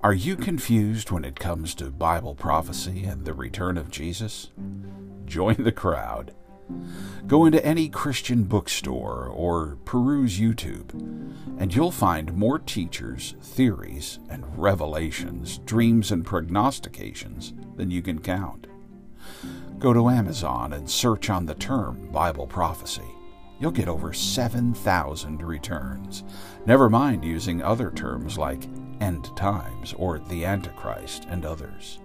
Are you confused when it comes to Bible prophecy and the return of Jesus? Join the crowd. Go into any Christian bookstore or peruse YouTube, and you'll find more teachers, theories, and revelations, dreams, and prognostications than you can count. Go to Amazon and search on the term Bible prophecy. You'll get over 7,000 returns. Never mind using other terms like end times or the Antichrist and others.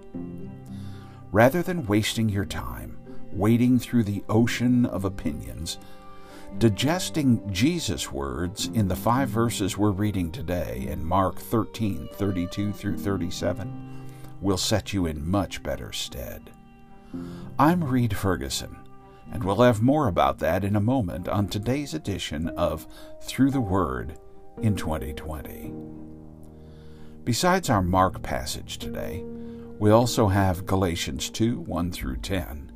Rather than wasting your time wading through the ocean of opinions, digesting Jesus' words in the five verses we're reading today in Mark 13 32 through 37 will set you in much better stead. I'm Reed Ferguson, and we'll have more about that in a moment on today's edition of Through the Word in 2020. Besides our Mark passage today, we also have Galatians 2 1 through 10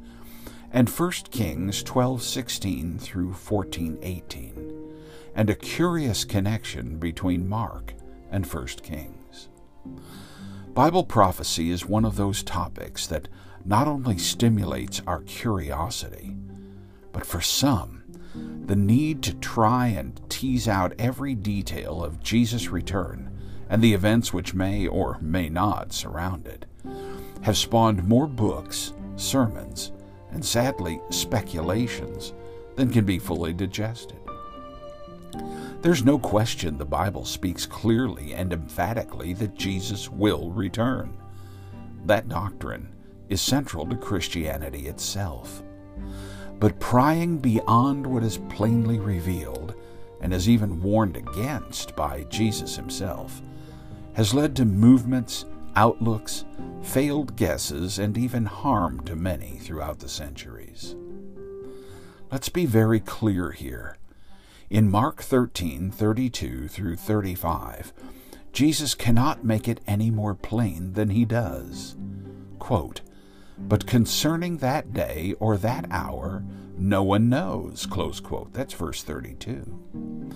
and 1 Kings 12:16 through 14:18 and a curious connection between Mark and 1 Kings. Bible prophecy is one of those topics that not only stimulates our curiosity, but for some, the need to try and tease out every detail of Jesus' return and the events which may or may not surround it, have spawned more books, sermons, and sadly, speculations than can be fully digested. There's no question the Bible speaks clearly and emphatically that Jesus will return. That doctrine is central to Christianity itself. But prying beyond what is plainly revealed, and is even warned against by Jesus himself, has led to movements, outlooks, failed guesses, and even harm to many throughout the centuries. Let's be very clear here. In Mark 13 32 through 35, Jesus cannot make it any more plain than he does. Quote, but concerning that day or that hour, no one knows. Close quote. That's verse 32.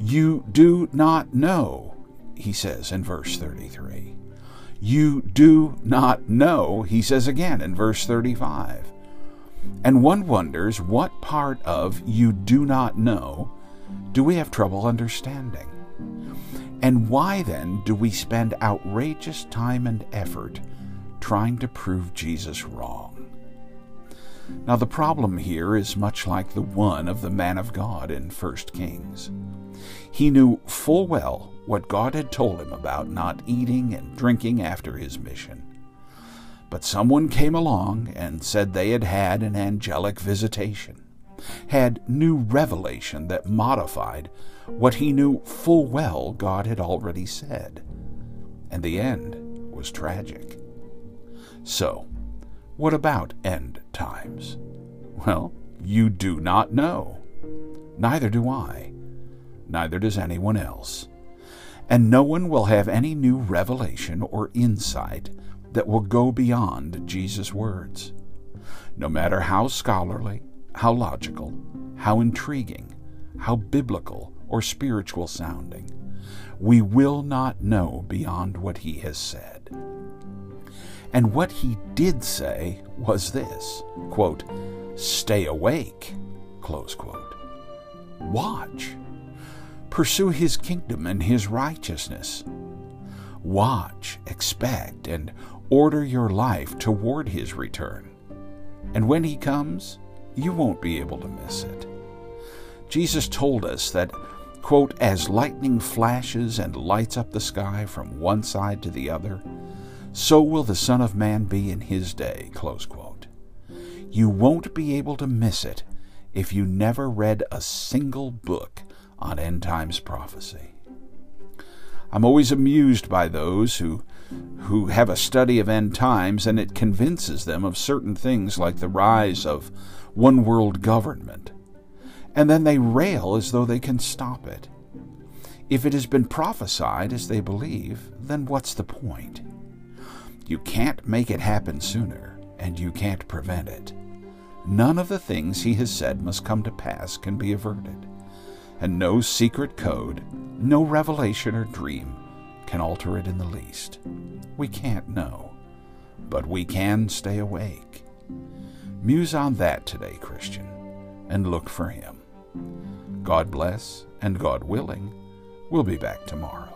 You do not know he says in verse 33. You do not know, he says again in verse 35. And one wonders what part of you do not know do we have trouble understanding? And why then do we spend outrageous time and effort trying to prove Jesus wrong? Now, the problem here is much like the one of the man of God in 1 Kings. He knew full well what God had told him about not eating and drinking after his mission. But someone came along and said they had had an angelic visitation, had new revelation that modified what he knew full well God had already said. And the end was tragic. So, what about end times? Well, you do not know. Neither do I. Neither does anyone else and no one will have any new revelation or insight that will go beyond Jesus' words. No matter how scholarly, how logical, how intriguing, how biblical or spiritual sounding, we will not know beyond what he has said. And what he did say was this quote, Stay awake, close quote. Watch Pursue his kingdom and his righteousness. Watch, expect, and order your life toward his return. And when he comes, you won't be able to miss it. Jesus told us that, quote, as lightning flashes and lights up the sky from one side to the other, so will the Son of Man be in his day, close quote. You won't be able to miss it if you never read a single book on end times prophecy. I'm always amused by those who who have a study of end times and it convinces them of certain things like the rise of one world government. And then they rail as though they can stop it. If it has been prophesied as they believe, then what's the point? You can't make it happen sooner, and you can't prevent it. None of the things he has said must come to pass can be averted, and no secret code, no revelation or dream can alter it in the least. We can't know, but we can stay awake. Muse on that today, Christian, and look for him. God bless, and God willing, we'll be back tomorrow.